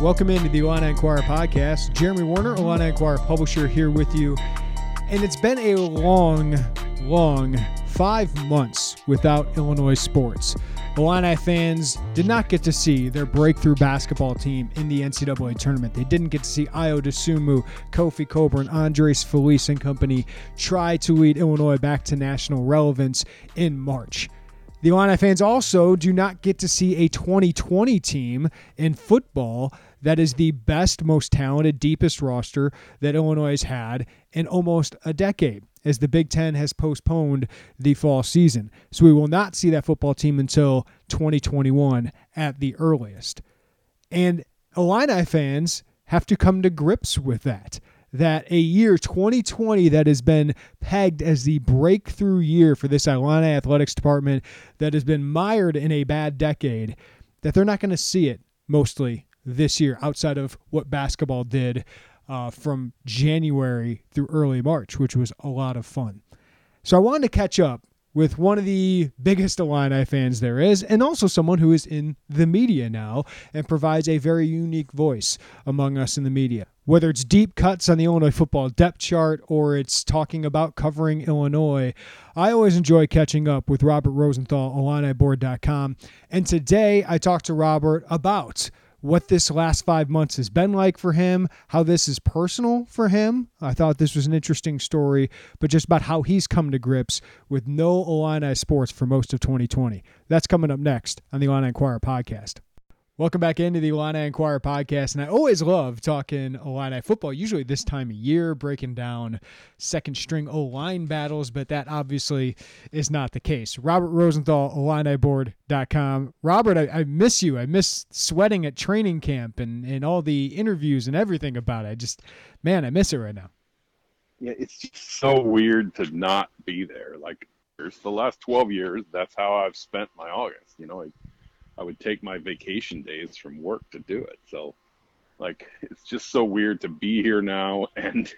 Welcome into the Illini Inquirer podcast. Jeremy Werner, Illini Inquirer publisher, here with you. And it's been a long, long five months without Illinois sports. Illini fans did not get to see their breakthrough basketball team in the NCAA tournament. They didn't get to see Ayo Dosunmu, Kofi Cockburn, Andres Feliz and company try to lead Illinois back to national relevance in March. The Illini fans also do not get to see a 2020 team in football that is the best, most talented, deepest roster that Illinois has had in almost a decade, as the Big Ten has postponed the fall season. So we will not see that football team until 2021 at the earliest. And Illini fans have to come to grips with that that a year 2020 that has been pegged as the breakthrough year for this Illini athletics department that has been mired in a bad decade that they're not going to see it mostly this year outside of what basketball did uh, from January through early March, which was a lot of fun. So I wanted to catch up with one of the biggest Illini fans there is, and also someone who is in the media now and provides a very unique voice among us in the media. Whether it's deep cuts on the Illinois football depth chart or it's talking about covering Illinois, I always enjoy catching up with Robert Rosenthal, IlliniBoard.com. And today I talked to Robert about what this last five months has been like for him, how this is personal for him. I thought this was an interesting story, but just about how he's come to grips with no Illini sports for most of 2020. That's coming up next on the Illini Inquirer podcast. Welcome back into the Illini Inquirer podcast. And I always love talking Illini football, usually this time of year, breaking down second string O line battles, but that obviously is not the case. Robert Rosenthal, IlliniBoard.com. Robert, I, I miss you. I miss sweating at training camp and, and all the interviews and everything about it. I just, man, I miss it right now. Yeah, it's just so weird to not be there. Like, there's the last 12 years, that's how I've spent my August. You know, like, I would take my vacation days from work to do it. So, like, it's just so weird to be here now, and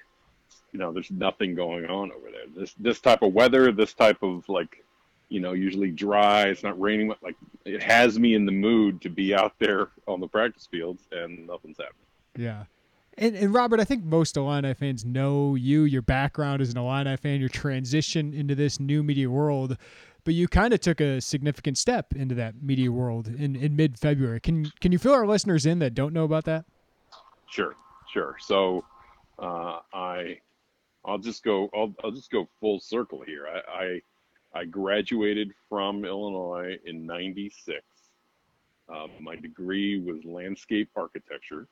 you know, there's nothing going on over there. This this type of weather, this type of like, you know, usually dry. It's not raining. Like, it has me in the mood to be out there on the practice fields, and nothing's happening. Yeah. And, and Robert, I think most Illini fans know you, your background as an Illini fan, your transition into this new media world but you kind of took a significant step into that media world in, in mid February. Can can you fill our listeners in that don't know about that? Sure, sure. So uh, I I'll just go I'll, I'll just go full circle here. I, I, I graduated from Illinois in '96. Uh, my degree was landscape architecture.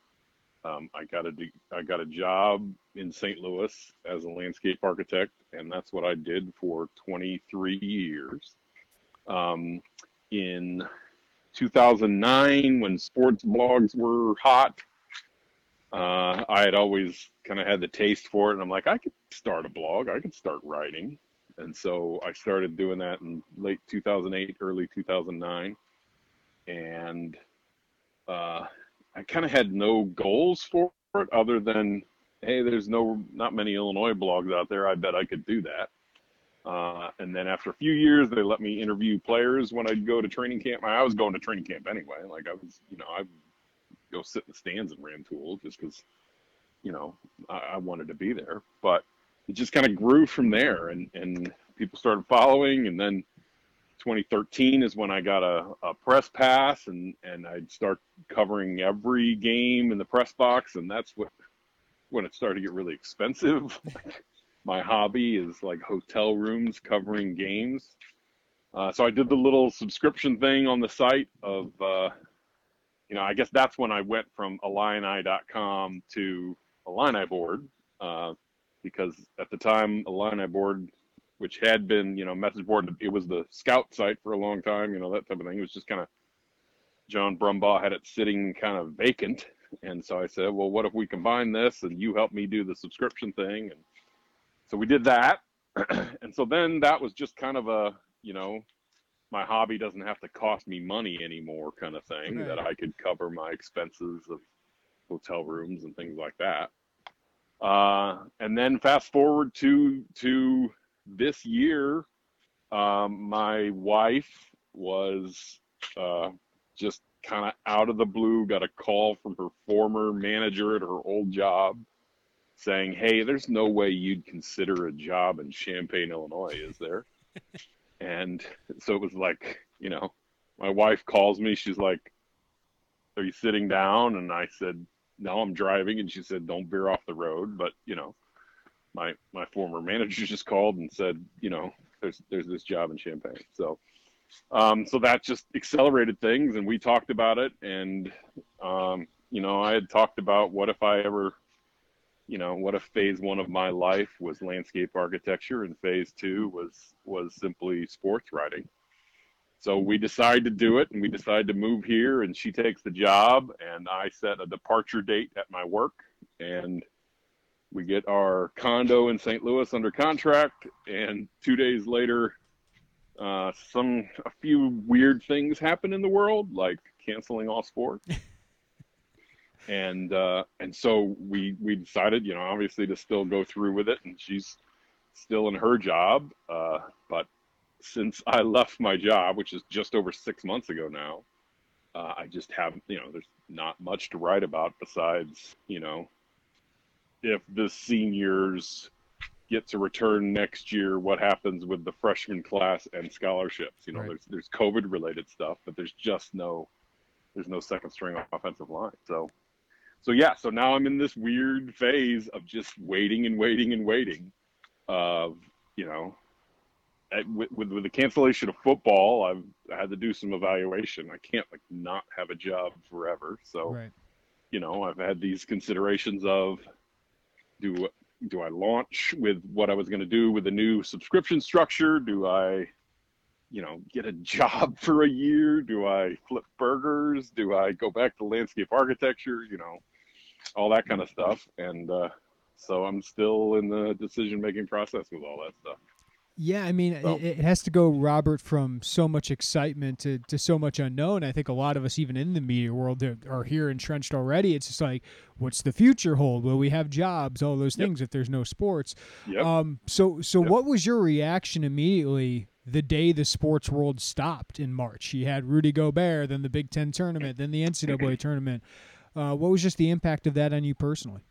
Um, I got a I got a job in St. Louis as a landscape architect, and that's what I did for 23 years. Um, in 2009, when sports blogs were hot, uh, I had always kind of had the taste for it, and I'm like, I could start a blog, I could start writing, and so I started doing that in late 2008, early 2009, and uh, I kind of had no goals for it other than, hey, there's no not many Illinois blogs out there. I bet I could do that. Uh, and then after a few years, they let me interview players when I'd go to training camp. I was going to training camp anyway. Like I was, you know, I would go sit in the stands and ran tools just because, you know, I, I wanted to be there. But it just kind of grew from there, and and people started following, and then 2013 is when I got a, a press pass and, and I'd start covering every game in the press box. And that's what, when it started to get really expensive. My hobby is like hotel rooms covering games. Uh, so I did the little subscription thing on the site of, uh, you know, I guess that's when I went from Illini.com to Illini Board, uh, because at the time Illini Board which had been, you know, message board. It was the scout site for a long time, you know, that type of thing. It was just kind of John Brumbaugh had it sitting kind of vacant. And so I said, well, what if we combine this and you help me do the subscription thing? And so we did that. and so then that was just kind of a, you know, my hobby doesn't have to cost me money anymore kind of thing right. that I could cover my expenses of hotel rooms and things like that. Uh, and then fast forward to, to this year, um, my wife was uh, just kind of out of the blue got a call from her former manager at her old job saying, "Hey, there's no way you'd consider a job in Champaign, Illinois, is there?" and so it was like, you know, my wife calls me. She's like, "Are you sitting down?" And I said, "No, I'm driving." And she said, "Don't veer off the road." But you know, my my former manager just called and said, you know, there's there's this job in Champaign. So, um, so that just accelerated things, and we talked about it. And um, you know, I had talked about what if I ever you know, what if phase one of my life was landscape architecture and phase two was was simply sports writing. So we decided to do it and we decided to move here and she takes the job and I set a departure date at my work and we get our condo in St. Louis under contract and 2 days later uh, some a few weird things happen in the world like canceling all sports and uh, and so we we decided, you know, obviously to still go through with it, and she's still in her job. Uh, but since I left my job, which is just over six months ago now, uh, I just have you know, there's not much to write about besides you know, if the seniors get to return next year, what happens with the freshman class and scholarships? You know, right. there's there's COVID related stuff, but there's just no there's no second string offensive line. So so yeah, so now I'm in this weird phase of just waiting and waiting and waiting. Of you know, at, with, with, with the cancellation of football, I've I had to do some evaluation. I can't like not have a job forever. So, right. you know, I've had these considerations of do do I launch with what I was going to do with the new subscription structure? Do I, you know, get a job for a year? Do I flip burgers? Do I go back to landscape architecture? You know, all that kind of stuff. And uh, so I'm still in the decision making process with all that stuff. Yeah, I mean, so. it, it, has to go, Robert, from so much excitement to, to so much unknown. I think a lot of us, even in the media world, are here entrenched already. It's just like, what's the future hold? Will we have jobs? All those things yep. if there's no sports. Yep. Um, so, so yep. what was your reaction immediately the day the sports world stopped in March? You had Rudy Gobert, then the Big Ten tournament, then the NCAA tournament. Uh, what was just the impact of that on you personally?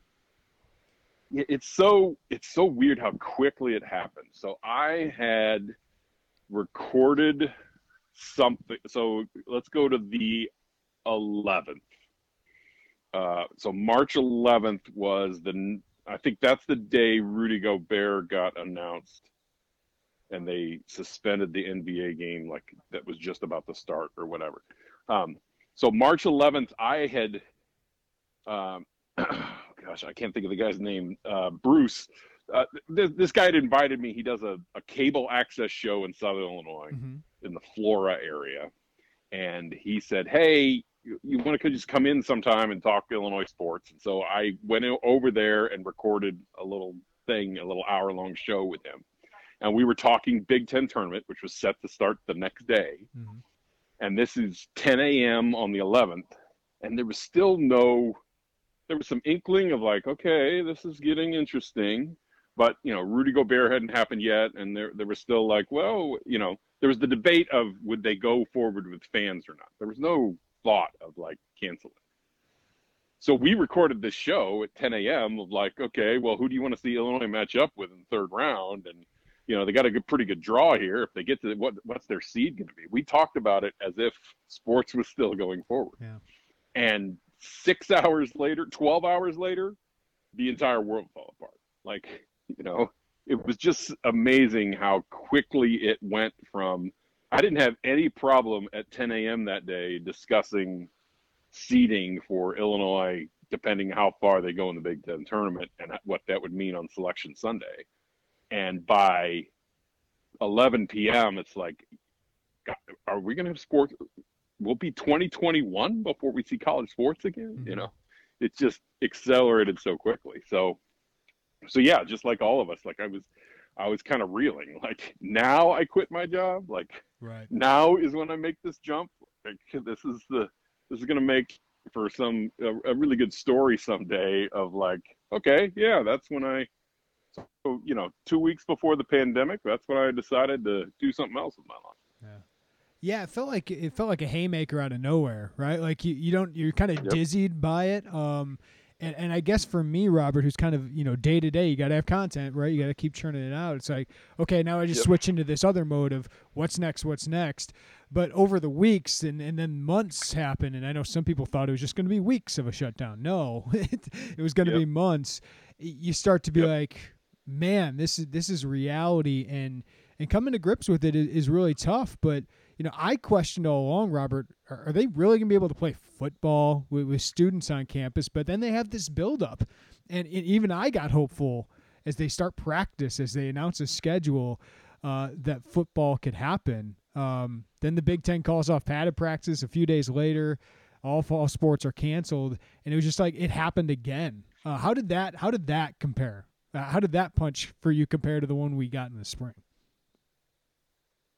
It's so it's so weird how quickly it happened. So I had recorded something. So let's go to the 11th. Uh, so March 11th was the I think that's the day Rudy Gobert got announced, and they suspended the NBA game like that was just about to start or whatever. Um, so March 11th, I had um, gosh, I can't think of the guy's name. Uh, Bruce. Uh, this, this, guy had invited me. He does a, a cable access show in Southern Illinois, mm-hmm. in the Flora area, and he said, "Hey, you, you want to just come in sometime and talk Illinois sports?" And so I went over there and recorded a little thing, a little hour long show with him, and we were talking Big Ten tournament, which was set to start the next day. Mm-hmm. And this is 10 a.m. on the 11th, and there was still no there was some inkling of like, okay, this is getting interesting. But you know, Rudy Gobert hadn't happened yet, and there there was still like, well, you know, there was the debate of would they go forward with fans or not. There was no thought of like canceling. So we recorded this show at 10 a.m. of like, okay, well, who do you want to see Illinois match up with in the third round? And you know, they got a good, pretty good draw here. If they get to what, what's their seed going to be? We talked about it as if sports was still going forward. Yeah. And six hours later, 12 hours later, the entire world fell apart. Like, you know, it was just amazing how quickly it went from. I didn't have any problem at 10 a.m. that day discussing seeding for Illinois, depending how far they go in the Big Ten tournament and what that would mean on Selection Sunday. And by 11 p.m., it's like, are we going to have sports? Will be 2021 before we see college sports again. Mm-hmm. You know, it's just accelerated so quickly. So, so yeah, just like all of us, like I was, I was kind of reeling. Like now I quit my job. Like right. now is when I make this jump. Like, this is the this is gonna make for some a, a really good story someday of like, okay, yeah, that's when I. So you know, two weeks before the pandemic, that's when I decided to do something else with my life. Yeah. Yeah, it felt like it felt like a haymaker out of nowhere, right? Like you, you don't you're kind of Yep. dizzied by it. Um and, and I guess for me, Robert, who's kind of, you know, day to day, you gotta have content, right? You gotta keep churning it out. It's like, okay, now I just Yep. switch into this other mode of what's next, what's next. But over the weeks and, and then months happen, and I know some people thought it was just gonna be weeks of a shutdown. No, it, it was gonna Yep. be months. You start to be like, man, this is this is reality and and coming to grips with it is, is really tough. But you know, I questioned all along, Robert, are, they really going to be able to play football with, with students on campus? But then they have this buildup, and, and even I got hopeful as they start practice, as they announce a schedule, uh, that football could happen. Um, then the Big Ten calls off padded practice a few days later. All fall sports are canceled, and it was just like it happened again. Uh, how did that? How did that compare? Uh, how did that punch for you compare to the one we got in the spring?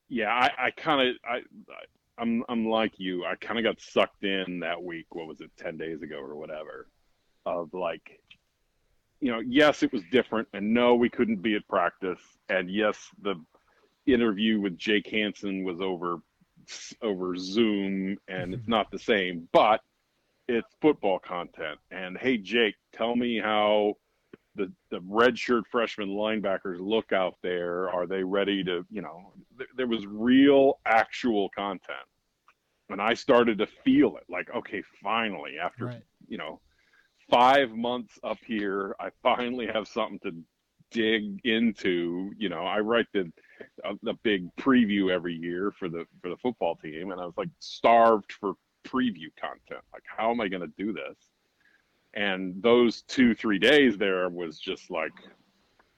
Yeah, I, I kind of I, I I'm I'm like you. I kind of got sucked in that week. What was it, ten days ago or whatever? Of like, you know, yes, it was different, and no, we couldn't be at practice, and yes, the interview with Jake Hansen was over over Zoom, and it's mm-hmm. not the same, but it's football content. And hey, Jake, tell me how the the redshirt freshman linebackers look out there. Are they ready to, you know, th- there was real actual content. And I started to feel it like, okay, finally, after, Right. you know, five months up here, I finally have something to dig into. You know, I write the uh, a, a big preview every year for the for the football team, and I was like starved for preview content. Like, how am I going to do this? And those two three days there was just like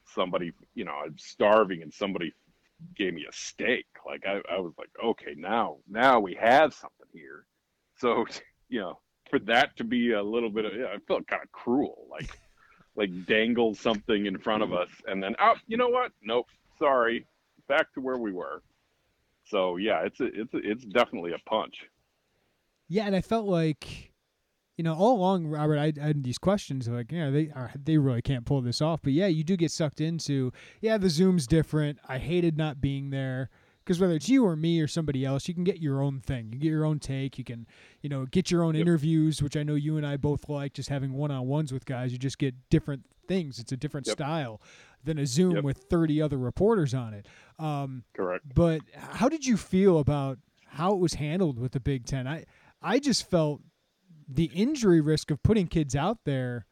somebody, you know, I'm starving, and somebody gave me a steak. Like I, I was like, okay, now now we have something here. So you know, for that to be a little bit of, yeah, I felt kind of cruel, like like dangle something in front of us, and then oh, you know what? Nope, sorry, back to where we were. So yeah, it's a, it's a, it's definitely a punch. Yeah, and I felt like, you know, all along, Robert, I, I had these questions like, yeah, they are, they really can't pull this off. But yeah, you do get sucked into, yeah, the Zoom's different. I hated not being there because whether it's you or me or somebody else, you can get your own thing. You get your own take. You can, you know, get your own Yep. interviews, which I know you and I both like. Just having one on ones with guys, you just get different things. It's a different Yep. style than a Zoom Yep. with thirty other reporters on it. Um, Correct. but how did you feel about how it was handled with the Big Ten? I I just felt the injury risk of putting kids out there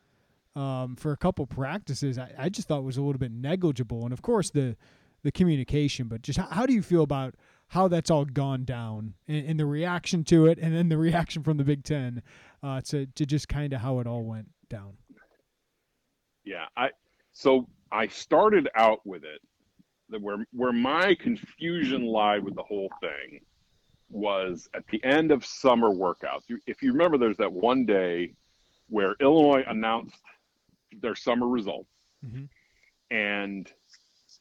um, for a couple practices. I, I just thought was a little bit negligible, and of course the the communication. But just how, how do you feel about how that's all gone down and, and the reaction to it, and then the reaction from the Big Ten uh, to to just kind of how it all went down? Yeah, I so I started out with it where where my confusion lied with the whole thing was at the end of summer workouts. If you remember, there's that one day where Illinois announced their summer results, Mhm. and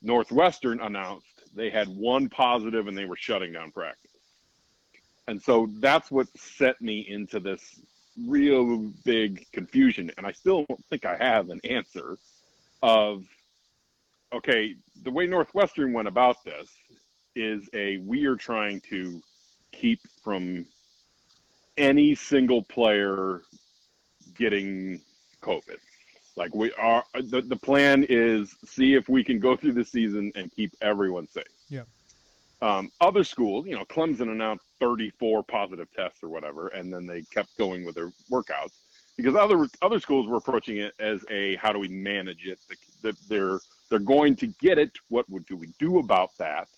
Northwestern announced they had one positive and they were shutting down practice. And so that's what set me into this real big confusion. And I still don't think I have an answer of, okay, the way Northwestern went about this is a we are trying to keep from any single player getting COVID. Like we are, the, the plan is see if we can go through the season and keep everyone safe. Yeah. Um, other schools, you know, Clemson announced 34 positive tests or whatever, and then they kept going with their workouts because other other schools were approaching it as a how do we manage it? The, the, they're they're going to get it. What would do we do about that?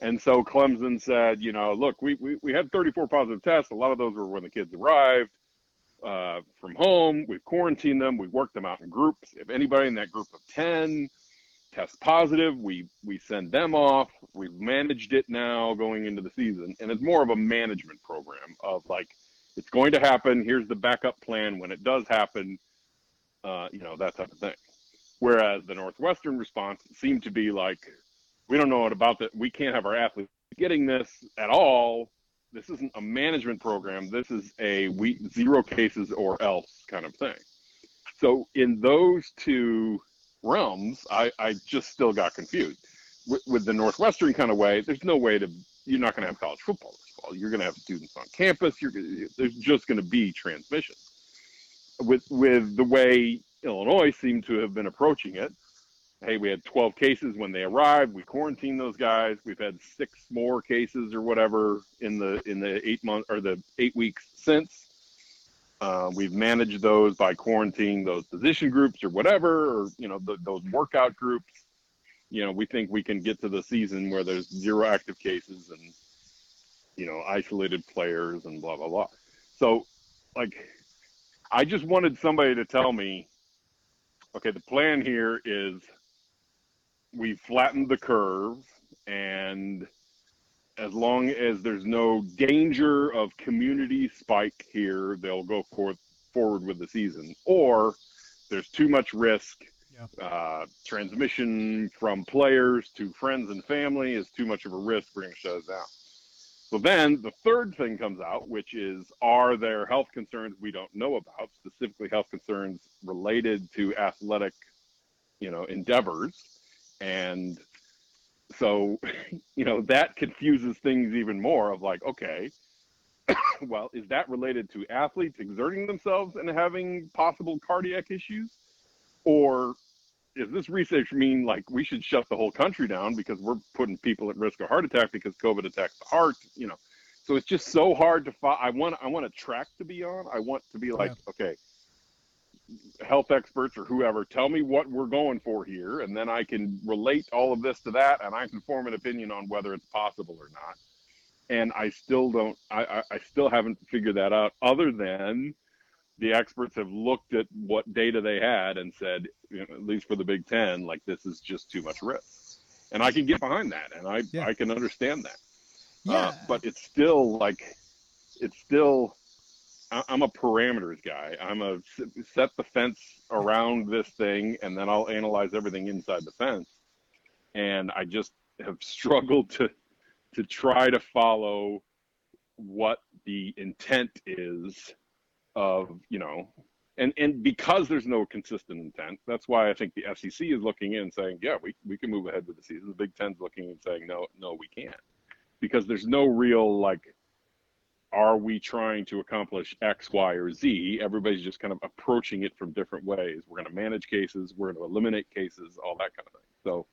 And so Clemson said, you know, look, we, we, we had 34 positive tests. A lot of those were when the kids arrived uh, from home. We've quarantined them. We've worked them out in groups. If anybody in that group of 10 tests positive, we, we send them off. We've managed it now going into the season. And it's more of a management program of like, it's going to happen. Here's the backup plan when it does happen, uh, you know, that type of thing. Whereas the Northwestern response seemed to be like, we don't know what about that. We can't have our athletes getting this at all. This isn't a management program. This is a we zero cases or else kind of thing. So in those two realms, I, I just still got confused. With, with the Northwestern kind of way, there's no way to you're not going to have college football this fall. You're going to have students on campus. You're there's just going to be transmission. With with the way Illinois seemed to have been approaching it, hey, we had 12 cases when they arrived. We quarantined those guys. We've had six more cases or whatever in the in the eight month or the eight weeks since. Uh, we've managed those by quarantining those position groups or whatever, or you know the, those workout groups. You know, we think we can get to the season where there's zero active cases and you know isolated players and blah blah blah. So, like, I just wanted somebody to tell me, okay, the plan here is we flattened the curve and as long as there's no danger of community spike here, they'll go forth, forward with the season. Or there's too much risk. Yeah. Uh, transmission from players to friends and family is too much of a risk. We're going to shut it down. So then the third thing comes out, which is are there health concerns we don't know about, specifically health concerns related to athletic, you know, endeavors? And so, you know, that confuses things even more of like, okay, well, is that related to athletes exerting themselves and having possible cardiac issues? Or does this research mean like we should shut the whole country down because we're putting people at risk of heart attack because COVID attacks the heart, you know? So it's just so hard to find. I want, I want a track to be on. I want to be like, yeah. okay, health experts or whoever tell me what we're going for here and then i can relate all of this to that and i can form an opinion on whether it's possible or not and i still don't i i still haven't figured that out other than the experts have looked at what data they had and said you know, at least for the big 10 like this is just too much risk and i can get behind that and i yeah. i can understand that yeah. Uh, but it's still like it's still I'm a parameters guy. I'm a set the fence around this thing, and then I'll analyze everything inside the fence. And I just have struggled to to try to follow what the intent is of you know, and and because there's no consistent intent, that's why I think the SEC is looking in saying, yeah, we we can move ahead with the season. The Big Ten's looking and saying, no, no, we can't, because there's no real like are we trying to accomplish X, Y, or Z? Everybody's just kind of approaching it from different ways. We're going to manage cases, we're going to eliminate cases, all that kind of thing. So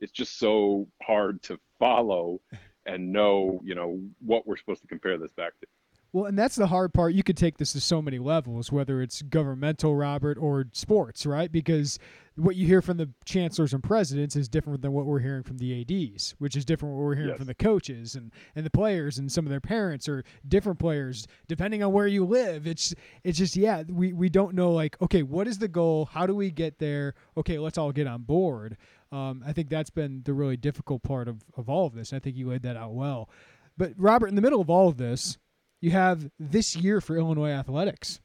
it's just so hard to follow and know, you know, what we're supposed to compare this back to. Well, and that's the hard part. You could take this to so many levels, whether it's governmental, Robert, or sports, right? Because what you hear from the chancellors and presidents is different than what we're hearing from the ads, which is different what we're hearing yes. from the coaches and, and the players and some of their parents or different players, depending on where you live. It's it's just yeah, we, we don't know like okay, what is the goal? How do we get there? Okay, let's all get on board. Um, I think that's been the really difficult part of, of all of this. I think you laid that out well. But Robert, in the middle of all of this, you have this year for Illinois athletics,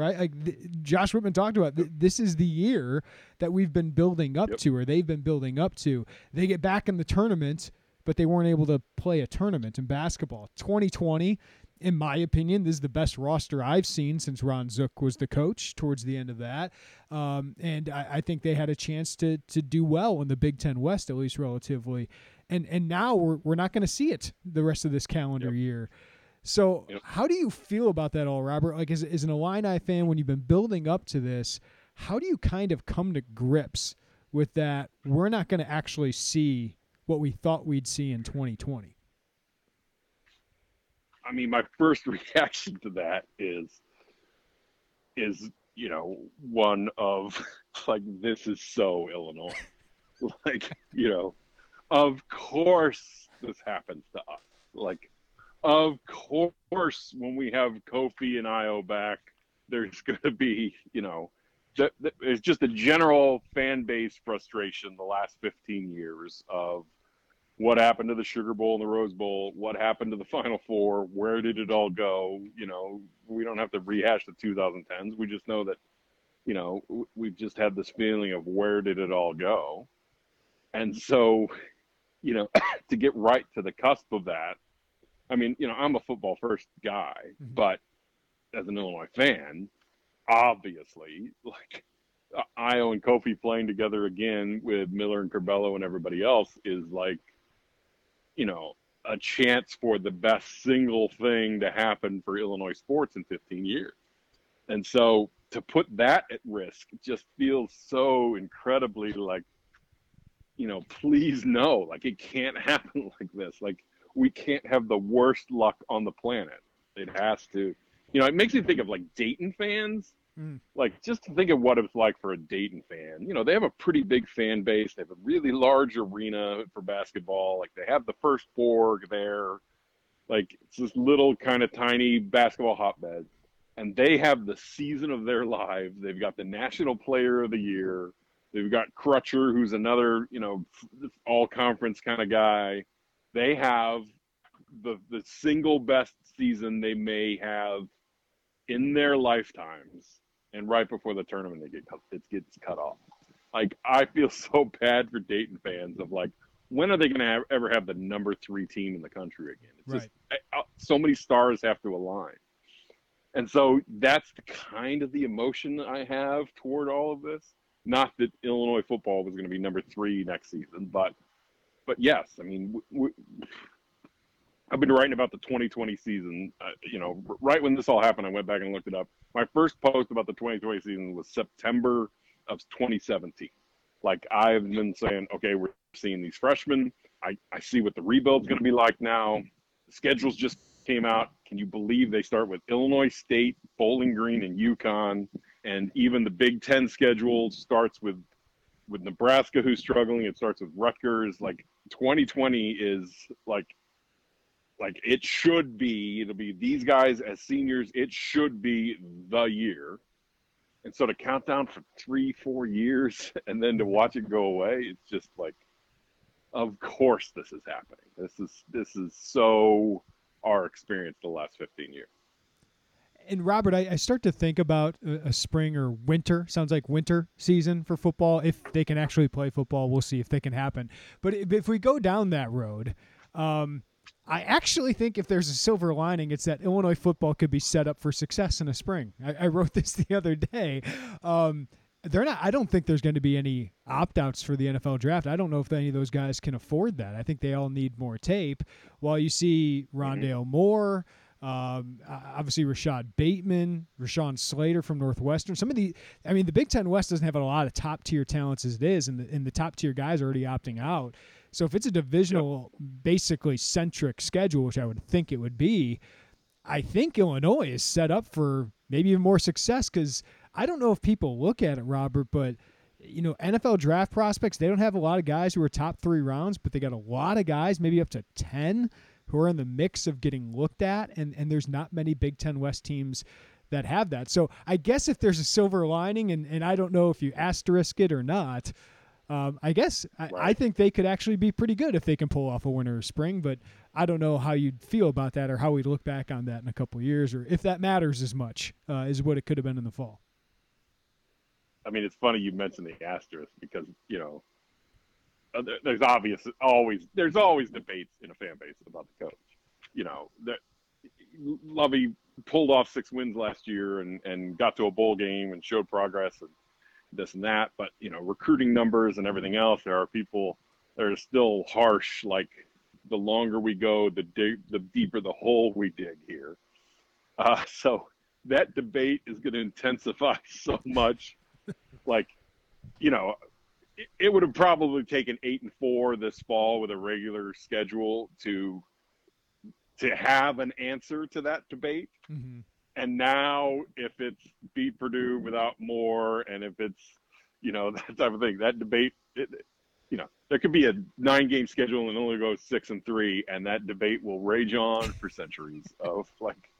right? Like th- Josh Whitman talked about, th- this is the year that we've been building up yep. to, or they've been building up to. They get back in the tournament, but they weren't able to play a tournament in basketball. 2020, in my opinion, this is the best roster I've seen since Ron Zook was the coach towards the end of that. Um, and I, I, think they had a chance to to do well in the Big Ten West, at least relatively. And and now we're, we're not going to see it the rest of this calendar yep. year. So, yep. how do you feel about that all, Robert? Like, as, as an Illini fan, when you've been building up to this, how do you kind of come to grips with that? We're not going to actually see what we thought we'd see in 2020. I mean, my first reaction to that is, is you know, one of like this is so Illinois, like you know, of course this happens to us, like of course, when we have Kofi and Ayo back, there's going to be, you know, it's just a general fan base frustration the last 15 years of what happened to the Sugar Bowl and the Rose Bowl, what happened to the Final Four, where did it all go? You know, we don't have to rehash the 2010s. We just know that, you know, we've just had this feeling of where did it all go? And so, you know, to get right to the cusp of that I mean, you know, I'm a football first guy, mm-hmm. but as an Illinois fan, obviously, like Ayo and Kofi playing together again with Miller and Curbelo and everybody else is like, you know, a chance for the best single thing to happen for Illinois sports in 15 years. And so to put that at risk just feels so incredibly like, you know, please no, like it can't happen like this. Like we can't have the worst luck on the planet. It has to, you know, it makes me think of like Dayton fans. Mm. Like just to think of what it's like for a Dayton fan. You know, they have a pretty big fan base. They have a really large arena for basketball. Like they have the first Borg there. Like it's this little kind of tiny basketball hotbed. And they have the season of their lives. They've got the national player of the year. They've got Crutcher, who's another, you know, all conference kind of guy they have the the single best season they may have in their lifetimes, and right before the tournament, they get it gets cut off. Like I feel so bad for Dayton fans of like, when are they going to ever have the number three team in the country again? It's right. just I, uh, so many stars have to align, and so that's the kind of the emotion I have toward all of this. Not that Illinois football was going to be number three next season, but but yes, I mean, we, I've been writing about the 2020 season. Uh, you know, right when this all happened, I went back and looked it up. My first post about the 2020 season was September of 2017. Like I've been saying, okay, we're seeing these freshmen. I, I see what the rebuild's going to be like now. The schedules just came out. Can you believe they start with Illinois State, Bowling Green, and UConn? And even the Big Ten schedule starts with with Nebraska, who's struggling. It starts with Rutgers. Like 2020 is like like it should be it'll be these guys as seniors it should be the year and so to count down for three four years and then to watch it go away it's just like of course this is happening this is this is so our experience the last 15 years and Robert, I, I, start to think about a, a, spring or winter. Sounds like winter season for football. If they can actually play football, we'll see if they can happen. But if, if we go down that road, um, I actually think if there's a silver lining, it's that Illinois football could be set up for success in the spring. I, I wrote this the other day. Um, they're not. I don't think there's going to be any opt outs for the NFL draft. I don't know if any of those guys can afford that. I think they all need more tape. While you see Rondale mm-hmm. Moore. Um, obviously, Rashad Bateman, Rashawn Slater from Northwestern. Some of the, I mean, the Big Ten West doesn't have a lot of top tier talents as it is, and the, and the top tier guys are already opting out. So if it's a divisional, yep. basically centric schedule, which I would think it would be, I think Illinois is set up for maybe even more success because I don't know if people look at it, Robert, but you know, NFL draft prospects, they don't have a lot of guys who are top three rounds, but they got a lot of guys, maybe up to 10 who are in the mix of getting looked at, and and there's not many Big Ten West teams that have that. So I guess if there's a silver lining, and and I don't know if you asterisk it or not. Um, I guess right. I, I, think they could actually be pretty good if they can pull off a winter or spring, but I don't know how you'd feel about that or how we'd look back on that in a couple years or if that matters as much uh, as what it could have been in the fall. I mean, it's funny you mentioned the asterisk because, you know, there's obvious always there's always debates in a fan base about the coach. You know, that Lovie pulled off six wins last year and and got to a bowl game and showed progress and this and that. But you know, recruiting numbers and everything else, there are people that are still harsh. Like the longer we go, the dig, the deeper the hole we dig here. Uh, so that debate is going to intensify so much. like, you know, it, would have probably taken eight and four this fall with a regular schedule to to have an answer to that debate. Mm-hmm. And now, if it's beat Purdue without more, and if it's you know that type of thing, that debate, it, you know, there could be a nine game schedule and only go six and three, and that debate will rage on for centuries. of like,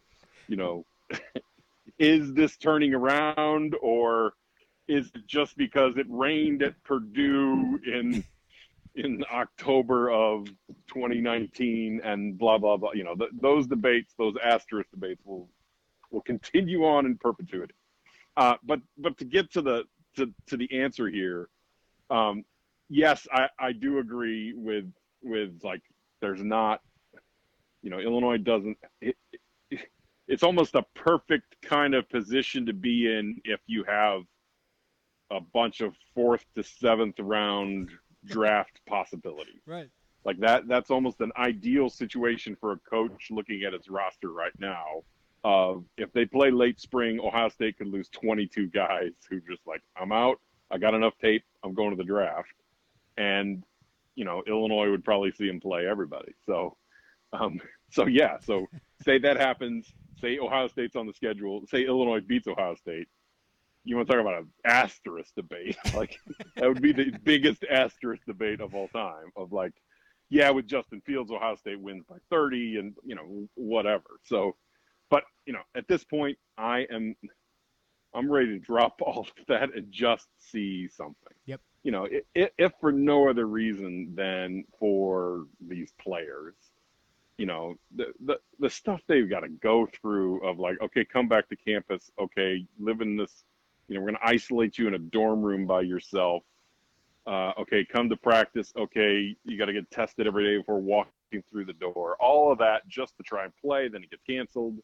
you know, is this turning around or is just because it rained at Purdue in in October of 2019 and blah blah blah. You know, th- those debates, those asterisk debates, will will continue on in perpetuity. Uh, but but to get to the to, to the answer here, um, yes, I, I do agree with with like there's not, you know, Illinois doesn't. It, it, it's almost a perfect kind of position to be in if you have a bunch of fourth to seventh round draft possibilities. Right. Like that that's almost an ideal situation for a coach looking at its roster right now. Uh, if they play late spring, Ohio State could lose 22 guys who just like, I'm out. I got enough tape. I'm going to the draft. And, you know, Illinois would probably see him play everybody. So, um, so yeah. So say that happens. Say Ohio State's on the schedule. Say Illinois beats Ohio State. You want to talk about an asterisk debate? Like that would be the biggest asterisk debate of all time. Of like, yeah, with Justin Fields, Ohio State wins by 30 and, you know, whatever. So, but, you know, at this point, I am, I'm ready to drop all of that and just see something. Yep. You know, if, if for no other reason than for these players, you know, the, the, the stuff they've got to go through of like, okay, come back to campus. Okay, live in this, you know, we're going to isolate you in a dorm room by yourself uh, okay, come to practice. Okay, you got to get tested every day before walking through the door. All of that just to try and play. Then it gets canceled.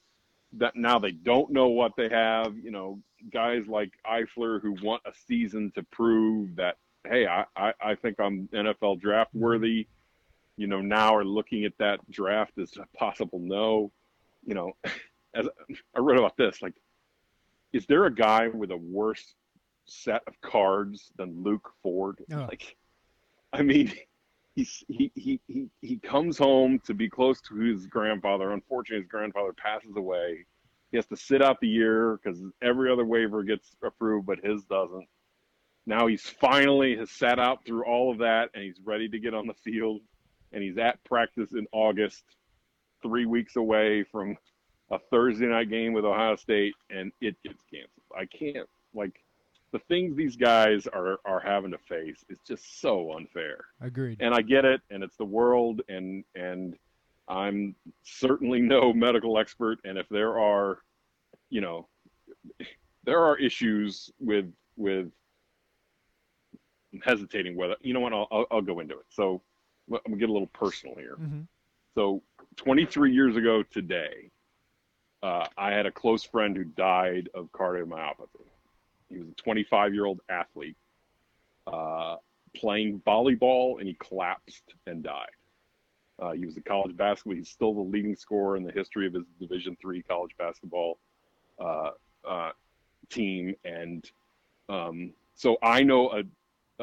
That now they don't know what they have. You know, guys like Eifler who want a season to prove that, hey, I, I, I think I'm NFL draft worthy. You know, now are looking at that draft as a possible no. You know, as I wrote about this, like, is there a guy with a worse set of cards than Luke Ford. Oh. Like, I mean, he's he, he he he comes home to be close to his grandfather. Unfortunately, his grandfather passes away. He has to sit out the year because every other waiver gets approved, but his doesn't. Now he's finally has sat out through all of that, and he's ready to get on the field. And he's at practice in August, three weeks away from a Thursday night game with Ohio State, and it gets canceled. I can't like the things these guys are are having to face is just so unfair. Agreed. And I get it, and it's the world, and and I'm certainly no medical expert, and if there are, you know, there are issues with with hesitating whether you know what I'll I'll, I'll go into it. So I'm gonna get a little personal here. Mm-hmm. So 23 years ago today, uh, I had a close friend who died of cardiomyopathy. He was a 25 year old athlete uh, playing volleyball, and he collapsed and died. Uh, he was a college basketball. He's still the leading scorer in the history of his Division three college basketball uh, uh, team, and um, so I know a,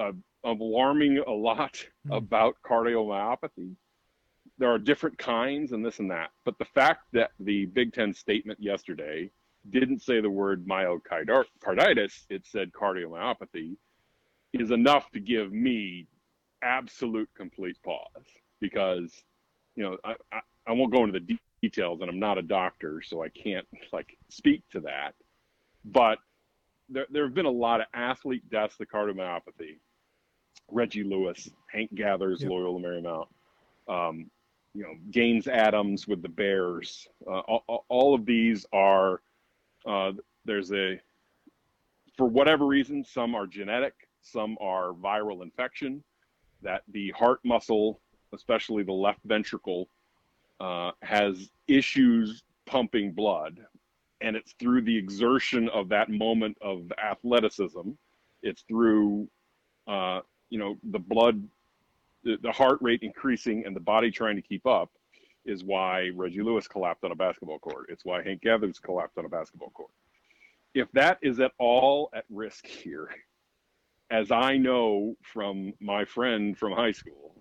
a alarming a lot mm. about cardiomyopathy. There are different kinds and this and that, but the fact that the Big Ten statement yesterday didn't say the word myocarditis, it said cardiomyopathy, is enough to give me absolute complete pause because, you know, I, I, I won't go into the details and I'm not a doctor, so I can't like speak to that. But there, there have been a lot of athlete deaths of cardiomyopathy. Reggie Lewis, Hank Gathers, yep. Loyola Marymount, um, you know, Gaines Adams with the Bears. Uh, all, all, of these are uh, there's a, for whatever reason, some are genetic, some are viral infection, that the heart muscle, especially the left ventricle, uh, has issues pumping blood. And it's through the exertion of that moment of athleticism. It's through, uh, you know, the blood, the, the heart rate increasing and the body trying to keep up is why Reggie Lewis collapsed on a basketball court. It's why Hank Gathers collapsed on a basketball court. If that is at all at risk here, as I know from my friend from high school,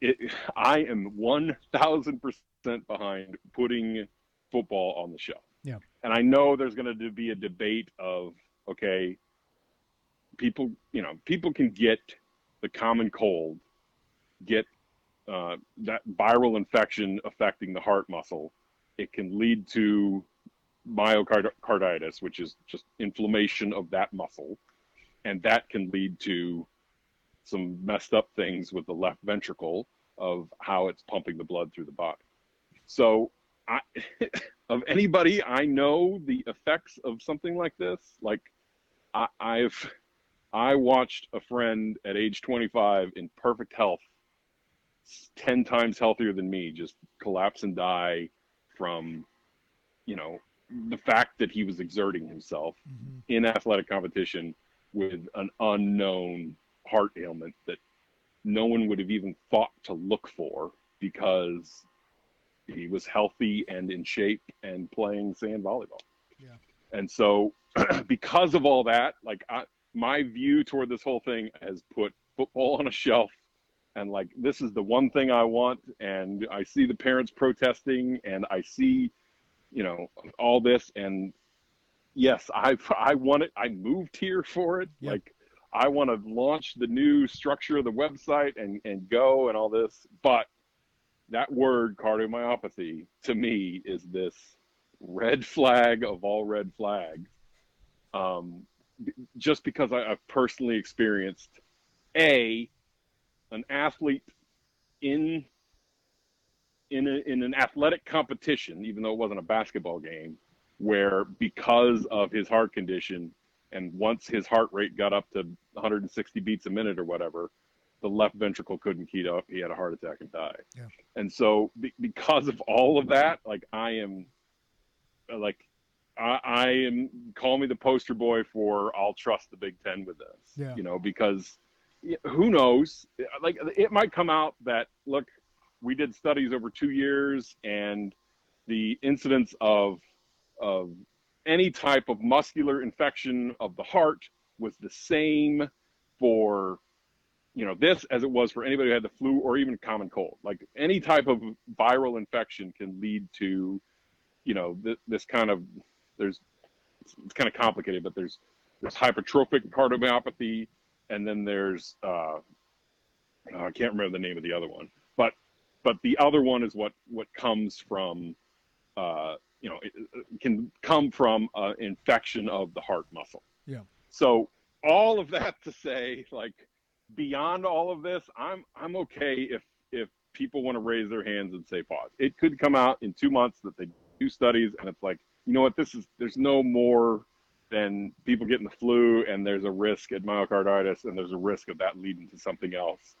it, I am 1000% behind putting football on the shelf. Yeah. And I know there's going to be a debate of, okay, people, you know, people can get the common cold, get uh, that viral infection affecting the heart muscle, it can lead to myocarditis, which is just inflammation of that muscle, and that can lead to some messed up things with the left ventricle of how it's pumping the blood through the body. So, I, of anybody I know the effects of something like this, like I, I've I watched a friend at age 25 in perfect health 10 times healthier than me just collapse and die from you know the fact that he was exerting himself mm-hmm. in athletic competition with an unknown heart ailment that no one would have even thought to look for because he was healthy and in shape and playing sand volleyball. Yeah. And so, because of all that, like I, my view toward this whole thing has put football on a shelf. And like, this is the one thing I want. And I see the parents protesting and I see, you know, all this. And yes, I, I want it. I moved here for it. Yep. Like, I want to launch the new structure of the website and, and go and all this. But that word cardiomyopathy to me is this red flag of all red flags. Um, just because I, I've personally experienced a an athlete in in a, in an athletic competition, even though it wasn't a basketball game, where because of his heart condition, and once his heart rate got up to 160 beats a minute or whatever, the left ventricle couldn't keep up. He had a heart attack and died. Yeah. And so, be, because of all of that, like I am, like I, I am. Call me the poster boy for I'll trust the Big Ten with this. Yeah. You know, because who knows? Like it might come out that look, we did studies over two years, and the incidence of of any type of muscular infection of the heart was the same for you know this as it was for anybody who had the flu or even common cold like any type of viral infection can lead to you know th- this kind of there's it's, it's kind of complicated but there's there's hypertrophic cardiomyopathy and then there's uh, i can't remember the name of the other one but but the other one is what what comes from uh, you know it, it can come from uh, infection of the heart muscle Yeah. so all of that to say like beyond all of this, I'm I'm okay if if people want to raise their hands and say pause. It could come out in two months that they do studies and it's like, you know what, this is there's no more than people getting the flu and there's a risk at myocarditis and there's a risk of that leading to something else.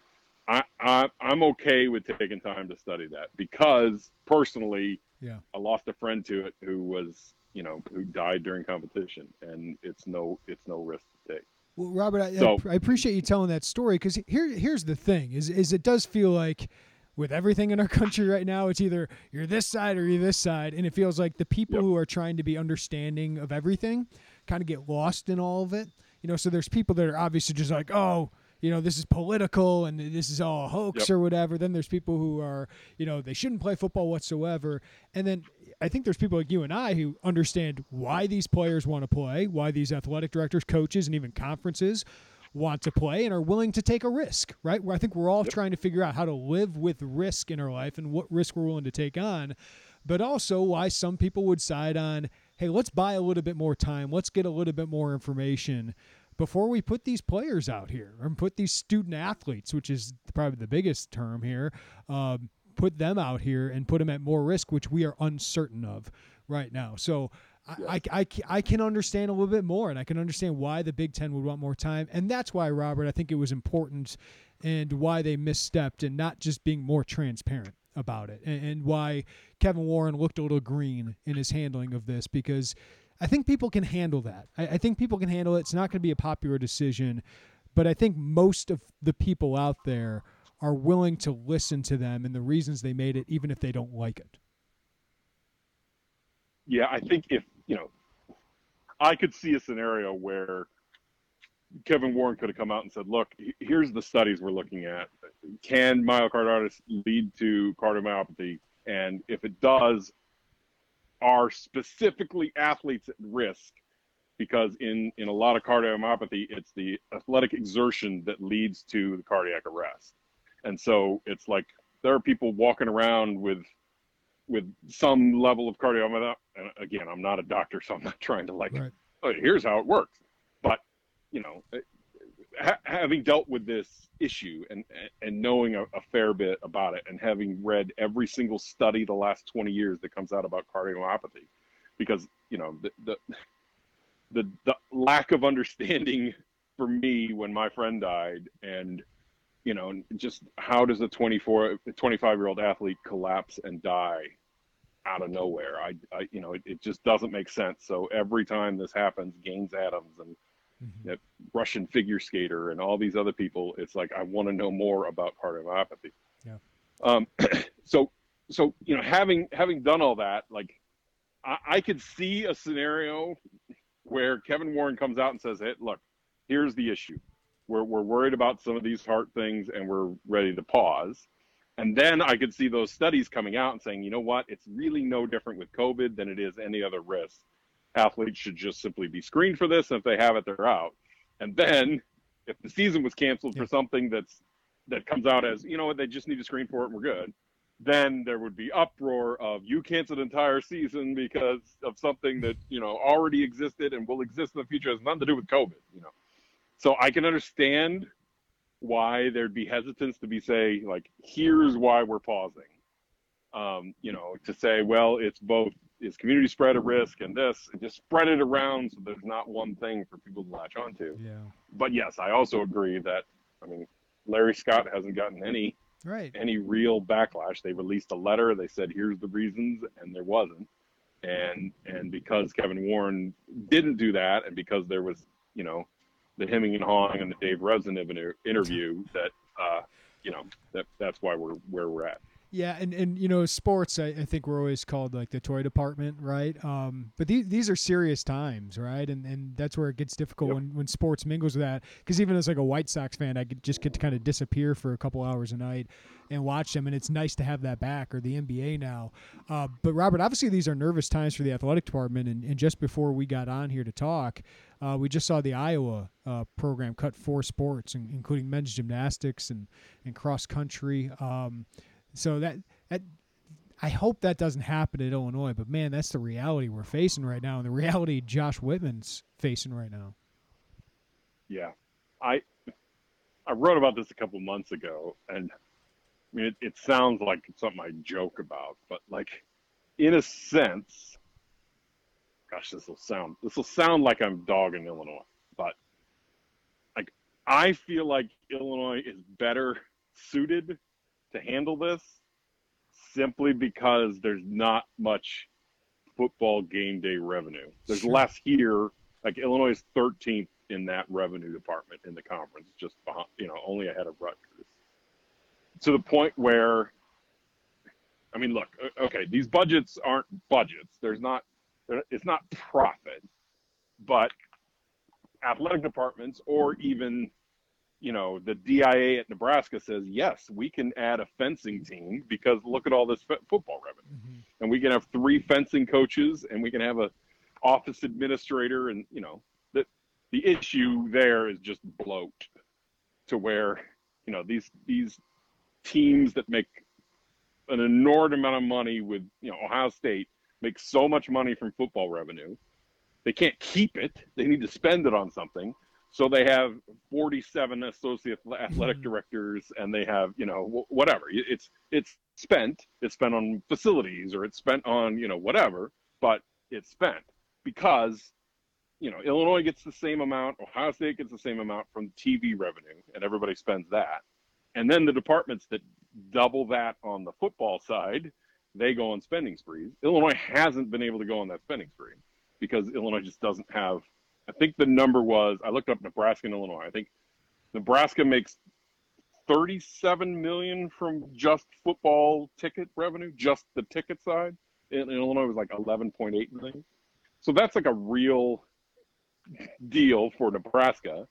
I, I I'm okay with taking time to study that because personally, Yeah. I lost a friend to it who was you know who died during competition and it's no it's no risk to take. Well, Robert, I, So- I appreciate you telling that story because here, here's the thing: is is it does feel like with everything in our country right now, it's either you're this side or you're this side, and it feels like the people Yep. who are trying to be understanding of everything kind of get lost in all of it. You know, so there's people that are obviously just like, oh. You know, this is political and this is all a hoax Yep. or whatever. Then there's people who are, you know, they shouldn't play football whatsoever. And then I think there's people like you and I who understand why these players want to play, why these athletic directors, coaches, and even conferences want to play and are willing to take a risk, right? Where I think we're all Yep. trying to figure out how to live with risk in our life and what risk we're willing to take on, but also why some people would side on, hey, let's buy a little bit more time, let's get a little bit more information before we put these players out here and put these student athletes, which is probably the biggest term here, um, put them out here and put them at more risk, which we are uncertain of right now. So I, I, I, I can understand a little bit more, and I can understand why the Big Ten would want more time. And that's why, Robert, I think it was important and why they misstepped and not just being more transparent about it, and, and why Kevin Warren looked a little green in his handling of this because I think people can handle that. I, I think people can handle it. It's not going to be a popular decision, but I think most of the people out there are willing to listen to them and the reasons they made it, even if they don't like it. Yeah, I think if you know, I could see a scenario where Kevin Warren could have come out and said, "Look, here's the studies we're looking at. Can myocarditis lead to cardiomyopathy? And if it does, are specifically athletes at risk? Because in in a lot of cardiomyopathy, it's the athletic exertion that leads to the cardiac arrest. And so it's like there are people walking around with with some level of cardiomyopathy. And again, I'm not a doctor, so I'm not trying to like, Right. oh, here's how it works. You know, uh, ha- having dealt with this issue and and knowing a, a fair bit about it, and having read every single study the last 20 years that comes out about cardiomyopathy, because you know the the the, the lack of understanding for me when my friend died and you know just how does a 24 25 year old athlete collapse and die out of nowhere? I, I you know it, it just doesn't make sense. So every time this happens gaines adams and mm-hmm. that Russian figure skater and all these other people. It's like I want to know more about cardiomyopathy. Yeah. Um, so so you know having having done all that, like I, I could see a scenario where Kevin Warren comes out and says, "Hey, look, here's the issue. We're we're worried about some of these heart things, and we're ready to pause." And then I could see those studies coming out and saying, you know what, it's really no different with COVID than it is any other risk. Athletes should just simply be screened for this, and if they have it, they're out. And then, if the season was canceled yeah. for something that's that comes out as, you know what, they just need to screen for it and we're good, then there would be uproar of you canceled entire season because of something that you know already existed and will exist in the future it has nothing to do with COVID. You know, so I can understand why there'd be hesitance to be say like here's why we're pausing um, you know to say well it's both is community spread a risk and this and just spread it around so there's not one thing for people to latch onto. Yeah. But yes i also agree that i mean larry scott hasn't gotten any right. any real backlash. They released a letter they said here's the reasons and there wasn't. And and because kevin warren didn't do that and because there was you know the hemming and hawing and the Dave Revsine interview that uh, you know that that's why we're where we're at. Yeah, and, and you know, sports, I, I think we're always called like the toy department, right? Um, but these, these are serious times, right? And and that's where it gets difficult yep. when, when sports mingles with that. Because even as like a White Sox fan, I could just get to kind of disappear for a couple hours a night and watch them, and it's nice to have that back, or the NBA now. Uh, but Robert, obviously these are nervous times for the athletic department, and, and just before we got on here to talk, uh, we just saw the Iowa uh, program cut four sports, including men's gymnastics and, and cross country. Um, so that that I hope that doesn't happen at Illinois, but man, that's the reality we're facing right now, and the reality Josh Whitman's facing right now. Yeah, I I wrote about this a couple months ago, and I mean, it, it sounds like something I joke about, but like, in a sense, gosh, this will sound this will sound like I'm dogging Illinois, but like, I feel like Illinois is better suited to handle this simply because there's not much football game day revenue. There's sure. less here. Like Illinois is 13th in that revenue department in the conference, just behind, you know, only ahead of Rutgers. To the point where, I mean, look, okay, these budgets aren't budgets. There's not, it's not profit, but athletic departments or even you know, the DIA at Nebraska says, yes, we can add a fencing team because look at all this f- football revenue. Mm-hmm. And we can have three fencing coaches and we can have a office administrator. And, you know, the, the issue there is just bloat to where, you know, these, these teams that make an enormous amount of money with, you know, Ohio State make so much money from football revenue. They can't keep it. They need to spend it on something so they have 47 associate athletic mm-hmm. directors, and they have you know whatever. It's it's spent. It's spent on facilities, or it's spent on you know whatever. But it's spent because you know Illinois gets the same amount, Ohio State gets the same amount from TV revenue, and everybody spends that. And then the departments that double that on the football side, they go on spending sprees. Illinois hasn't been able to go on that spending spree because Illinois just doesn't have I think the number was I looked up Nebraska and Illinois. I think Nebraska makes 37 million from just football ticket revenue, just the ticket side. And Illinois was like 11.8 million. So that's like a real deal for Nebraska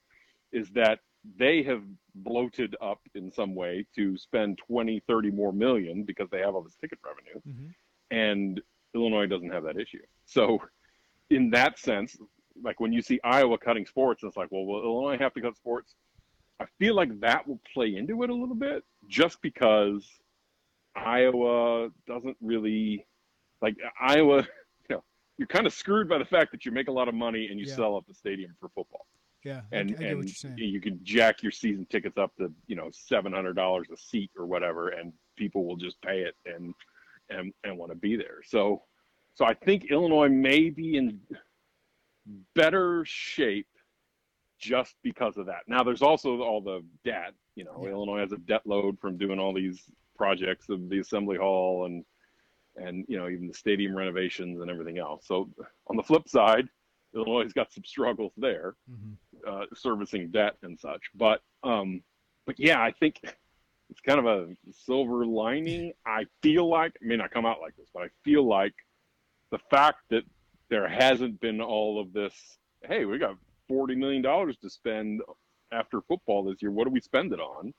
is that they have bloated up in some way to spend 20, 30 more million because they have all this ticket revenue. Mm-hmm. And Illinois doesn't have that issue. So in that sense, like when you see Iowa cutting sports, it's like, well, will Illinois have to cut sports? I feel like that will play into it a little bit, just because Iowa doesn't really like Iowa. You know, you're kind of screwed by the fact that you make a lot of money and you yeah. sell up the stadium for football. Yeah, and I, I and you can jack your season tickets up to you know seven hundred dollars a seat or whatever, and people will just pay it and and and want to be there. So, so I think Illinois may be in better shape just because of that. Now, there's also all the debt. You know, yeah. Illinois has a debt load from doing all these projects of the assembly hall and and you know even the stadium renovations and everything else. So on the flip side, Illinois has got some struggles there. Mm-hmm. uh, servicing debt and such. But um, but yeah, I think it's kind of a silver lining. I feel like it may not come out like this, but I feel like the fact that there hasn't been all of this. Hey, we got forty million dollars to spend after football this year. What do we spend it on?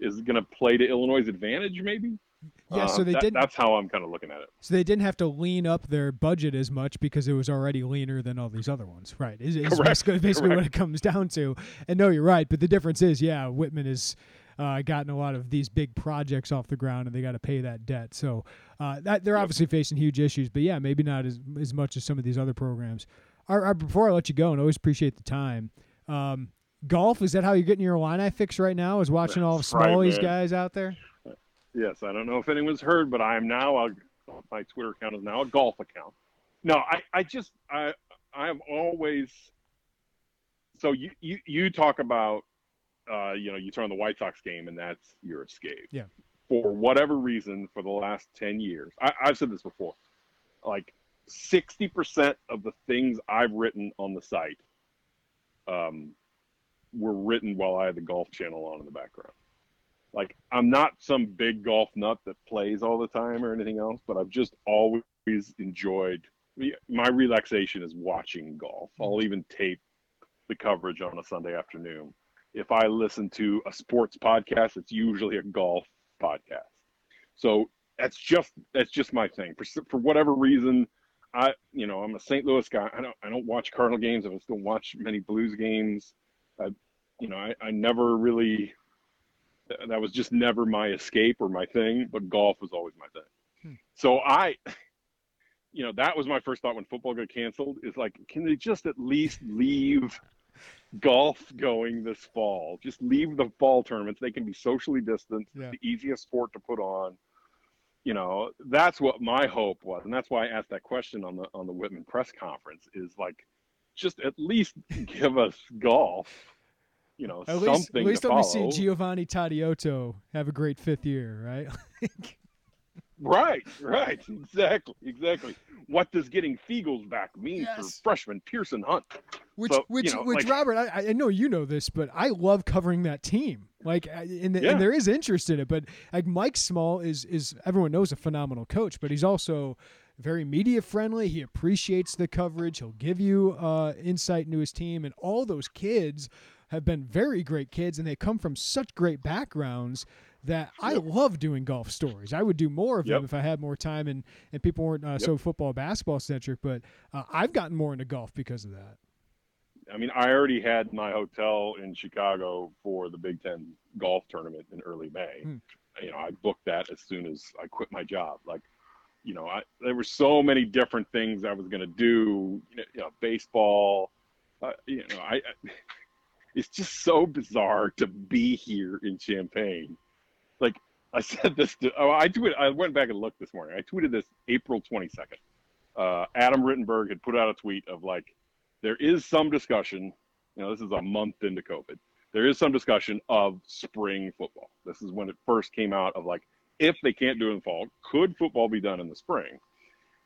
Is it going to play to Illinois' advantage, maybe? Yeah, so Uh, they that- didn't. That's how I'm kind of looking at it. So they didn't have to lean up their budget as much because it was already leaner than all these other ones, right? Is, is Correct, basically, basically what it comes down to. And no, you're right. But the difference is, yeah, Whitman has uh, gotten a lot of these big projects off the ground, and they got to pay that debt. So uh, that they're obviously facing huge issues. But yeah, maybe not as as much as some of these other programs. All right, before I let you go, and I always appreciate the time. Um, golf is that how you're getting your Illini fix right now? Is watching all of That's right, guys out there? Yes, I don't know if anyone's heard, but I am now a, my Twitter account is now a golf account. No, I, I just I I have always so you you, you talk about uh, you know you turn on the White Sox game and that's your escape. Yeah. For whatever reason, for the last ten years, I, I've said this before, like sixty percent of the things I've written on the site, um, were written while I had the Golf Channel on in the background like I'm not some big golf nut that plays all the time or anything else, but I've just always enjoyed my relaxation is watching golf. I'll even tape the coverage on a Sunday afternoon. If I listen to a sports podcast, it's usually a golf podcast. So that's just that's just my thing. For for whatever reason, I you know I'm a St. Louis guy. I don't I don't watch Cardinal games. I don't watch many Blues games. I, you know I, I never really that was just never my escape or my thing, but golf was always my thing. Hmm. So I, you know, that was my first thought when football got canceled is like, can they just at least leave golf going this fall? Just leave the fall tournaments. They can be socially distanced. Yeah. It's the easiest sport to put on. You know, that's what my hope was. And that's why I asked that question on the on the Whitman press conference is like, just at least give us golf. You know, At something least, at least let me see Giovanni Tadiotto have a great fifth year, right? Right, right, exactly, exactly. What does getting Feagles back mean Yes. for freshman Piercen Hunt? Which, So, you which, know, which, like- Robert, I, I know you know this, but I love covering that team. Like, and, the, Yeah. and there is interest in it. But like Mike Small is is everyone knows a phenomenal coach, but he's also very media friendly. He appreciates the coverage. He'll give you uh, insight into his team, and all those kids have been very great kids, and they come from such great backgrounds that I love doing golf stories. I would do more of them if I had more time and and people weren't uh, so football basketball centric. But uh, I've gotten more into golf because of that. I mean, I already had my hotel in Chicago for the Big Ten golf tournament in early May. Hmm. You know, I booked that as soon as I quit my job. Like, you know, I, there were so many different things I was going to do. You know, you know baseball. Uh, you know, I, I. It's just so bizarre to be here in Champaign. Like I said this to. Oh, I tweeted. I went back and looked this morning. I tweeted this April twenty second. Uh, Adam Rittenberg had put out a tweet of like, there is some discussion. You know, this is a month into COVID. There is some discussion of spring football. This is when it first came out of like, if they can't do it in the fall, could football be done in the spring?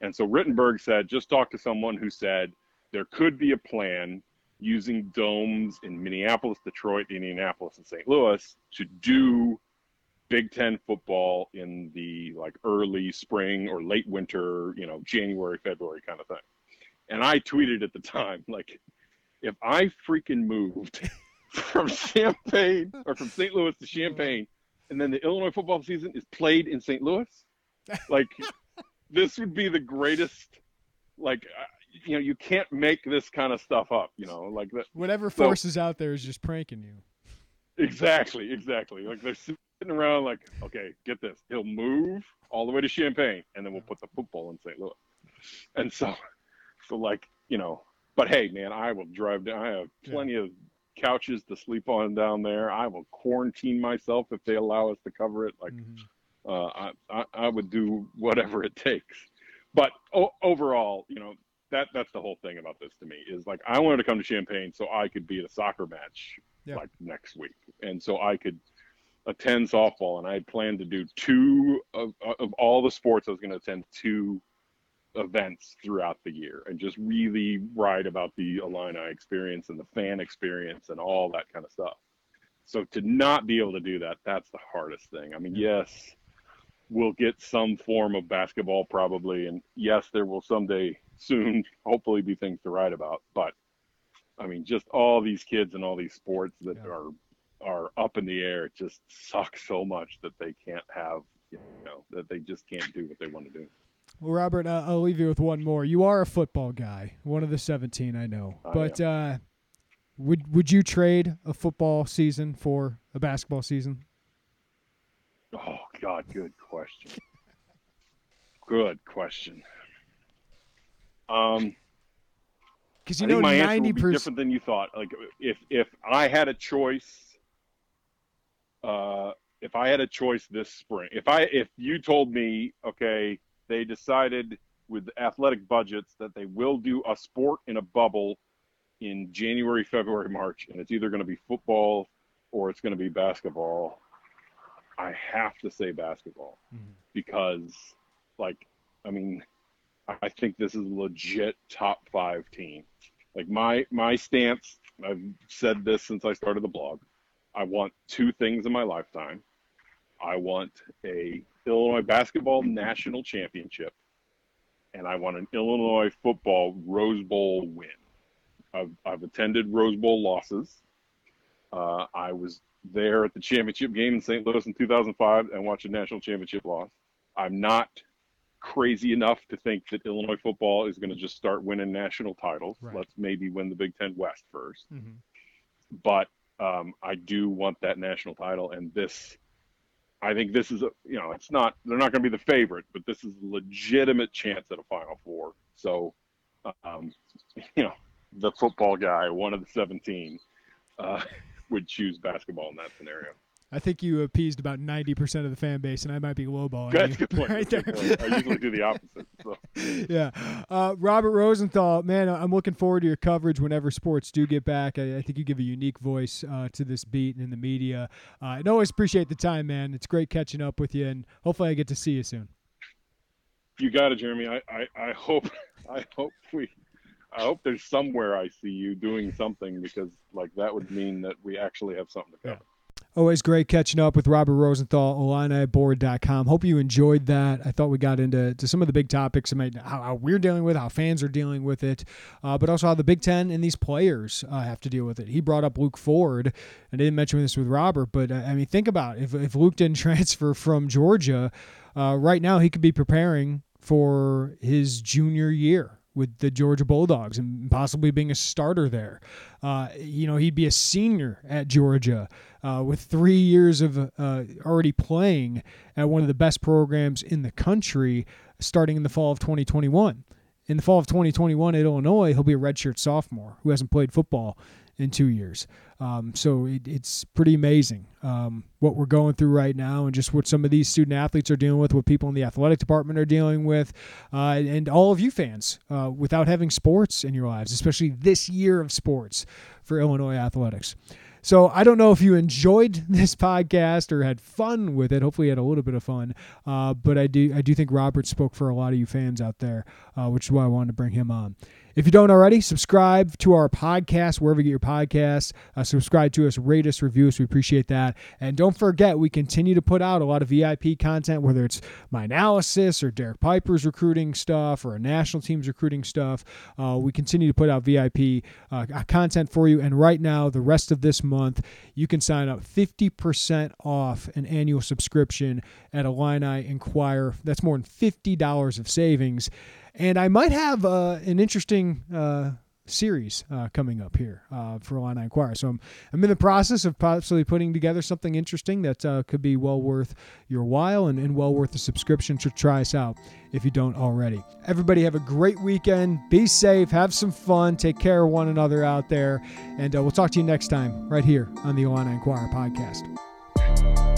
And so Rittenberg said, just talk to someone who said there could be a plan using domes in Minneapolis, Detroit, Indianapolis, and St. Louis to do Big Ten football in the like early spring or late winter, you know, January, February kind of thing. And I tweeted at the time, like, if I freaking moved from Champaign or from St. Louis to Champaign, and then the Illinois football season is played in St. Louis, like, this would be the greatest. Like, uh, you know, you can't make this kind of stuff up. You know, like that. Whatever So- is out there is just pranking you. Exactly, exactly. Like they're sitting around, like, okay, get this. He'll move all the way to Champaign, and then we'll put the football in St. Louis. And so, so like, you know, but hey, man, I will drive down. I have Yeah. plenty of couches to sleep on down there. I will quarantine myself if they allow us to cover it. Like, Mhm. uh, I, I, I would do whatever it takes. But o- overall, you know, that that's the whole thing about this to me is like I wanted to come to Champaign so I could be at a soccer match Yeah. like next week, and so I could attend softball. And I had planned to do two of, of all the sports. I was going to attend two events throughout the year and just really write about the Illini experience and the fan experience and all that kind of stuff. So to not be able to do that, that's the hardest thing. I mean, yes, we'll get some form of basketball probably, and yes, there will someday soon hopefully be things to write about. But I mean, just all these kids and all these sports that yeah. are are up in the air just suck so much that they can't have you know that they just can't do what they want to do. Well, Robert, uh, I'll leave you with one more. You are a football guy, one of the seventeen, I know. I but uh, would would you trade a football season for a basketball season? Oh God, good question. good question. Um, because you know ninety percent different than you thought. Like if if I had a choice, uh, if I had a choice this spring, if I if you told me, okay, they decided with athletic budgets that they will do a sport in a bubble in January, February, March, and it's either going to be football or it's going to be basketball. I have to say basketball mm-hmm. because, like, I mean, I think this is a legit top five team. Like my my stance, I've said this since I started the blog. I want two things in my lifetime. I want a Illinois basketball national championship, and I want an Illinois football Rose Bowl win. I've, I've attended Rose Bowl losses. Uh, I was there at the championship game in St. Louis in 2005 and watched a national championship loss. I'm not crazy enough to think that Illinois football is going to just start winning national titles. Right. Let's maybe win the Big Ten West 1st mm-hmm. But um, I do want that national title, and this, I think this is a, you know, it's not they're not going to be the favorite, but this is a legitimate chance at a Final Four. So, um, you know, the football guy, one of the 17, uh, would choose basketball in that scenario. I think you appeased about ninety percent of the fan base, and I might be lowballing That's you good point. right there. Point. I usually do the opposite. So. Yeah, uh, Robert Rosenthal, man, I'm looking forward to your coverage whenever sports do get back. I, I think you give a unique voice uh, to this beat and in the media. Uh, and always appreciate the time, man. It's great catching up with you, and hopefully I get to see you soon. You got it, Jeremy. I, I, I hope I hope we I hope there's somewhere I see you doing something because like that would mean that we actually have something to cover. Yeah. Always great catching up with Robert Rosenthal, IlliniBoard.com. Hope you enjoyed that. I thought we got into to some of the big topics, how, how we're dealing with, how fans are dealing with it, uh, but also how the Big Ten and these players uh, have to deal with it. He brought up Luke Ford. And I didn't mention this with Robert, but uh, I mean, think about it. if if Luke didn't transfer from Georgia, uh, right now he could be preparing for his junior year with the Georgia Bulldogs and possibly being a starter there. Uh, you know, he'd be a senior at Georgia uh, with three years of uh, already playing at one of the best programs in the country starting in the fall of 2021. In the fall of 2021 at Illinois, he'll be a redshirt sophomore who hasn't played football in two years. Um, so it, it's pretty amazing um, what we're going through right now and just what some of these student athletes are dealing with, what people in the athletic department are dealing with, uh, and all of you fans uh, without having sports in your lives, especially this year of sports for Illinois athletics. So I don't know if you enjoyed this podcast or had fun with it. Hopefully, you had a little bit of fun. Uh, but I do I do think Robert spoke for a lot of you fans out there, uh, which is why I wanted to bring him on. If you don't already, subscribe to our podcast wherever you get your podcasts. Uh, subscribe to us, rate us, review us. We appreciate that. And don't forget, we continue to put out a lot of VIP content, whether it's my analysis or Derek Piper's recruiting stuff or a national team's recruiting stuff. Uh, we continue to put out VIP uh, content for you. And right now, the rest of this month, you can sign up 50% off an annual subscription at Illini Inquirer. That's more than $50 of savings. And I might have uh, an interesting uh, series uh, coming up here uh, for Illini Inquirer. So I'm, I'm in the process of possibly putting together something interesting that uh, could be well worth your while and, and well worth a subscription to try us out if you don't already. Everybody have a great weekend. Be safe. Have some fun. Take care of one another out there. And uh, we'll talk to you next time right here on the Illini Inquirer podcast.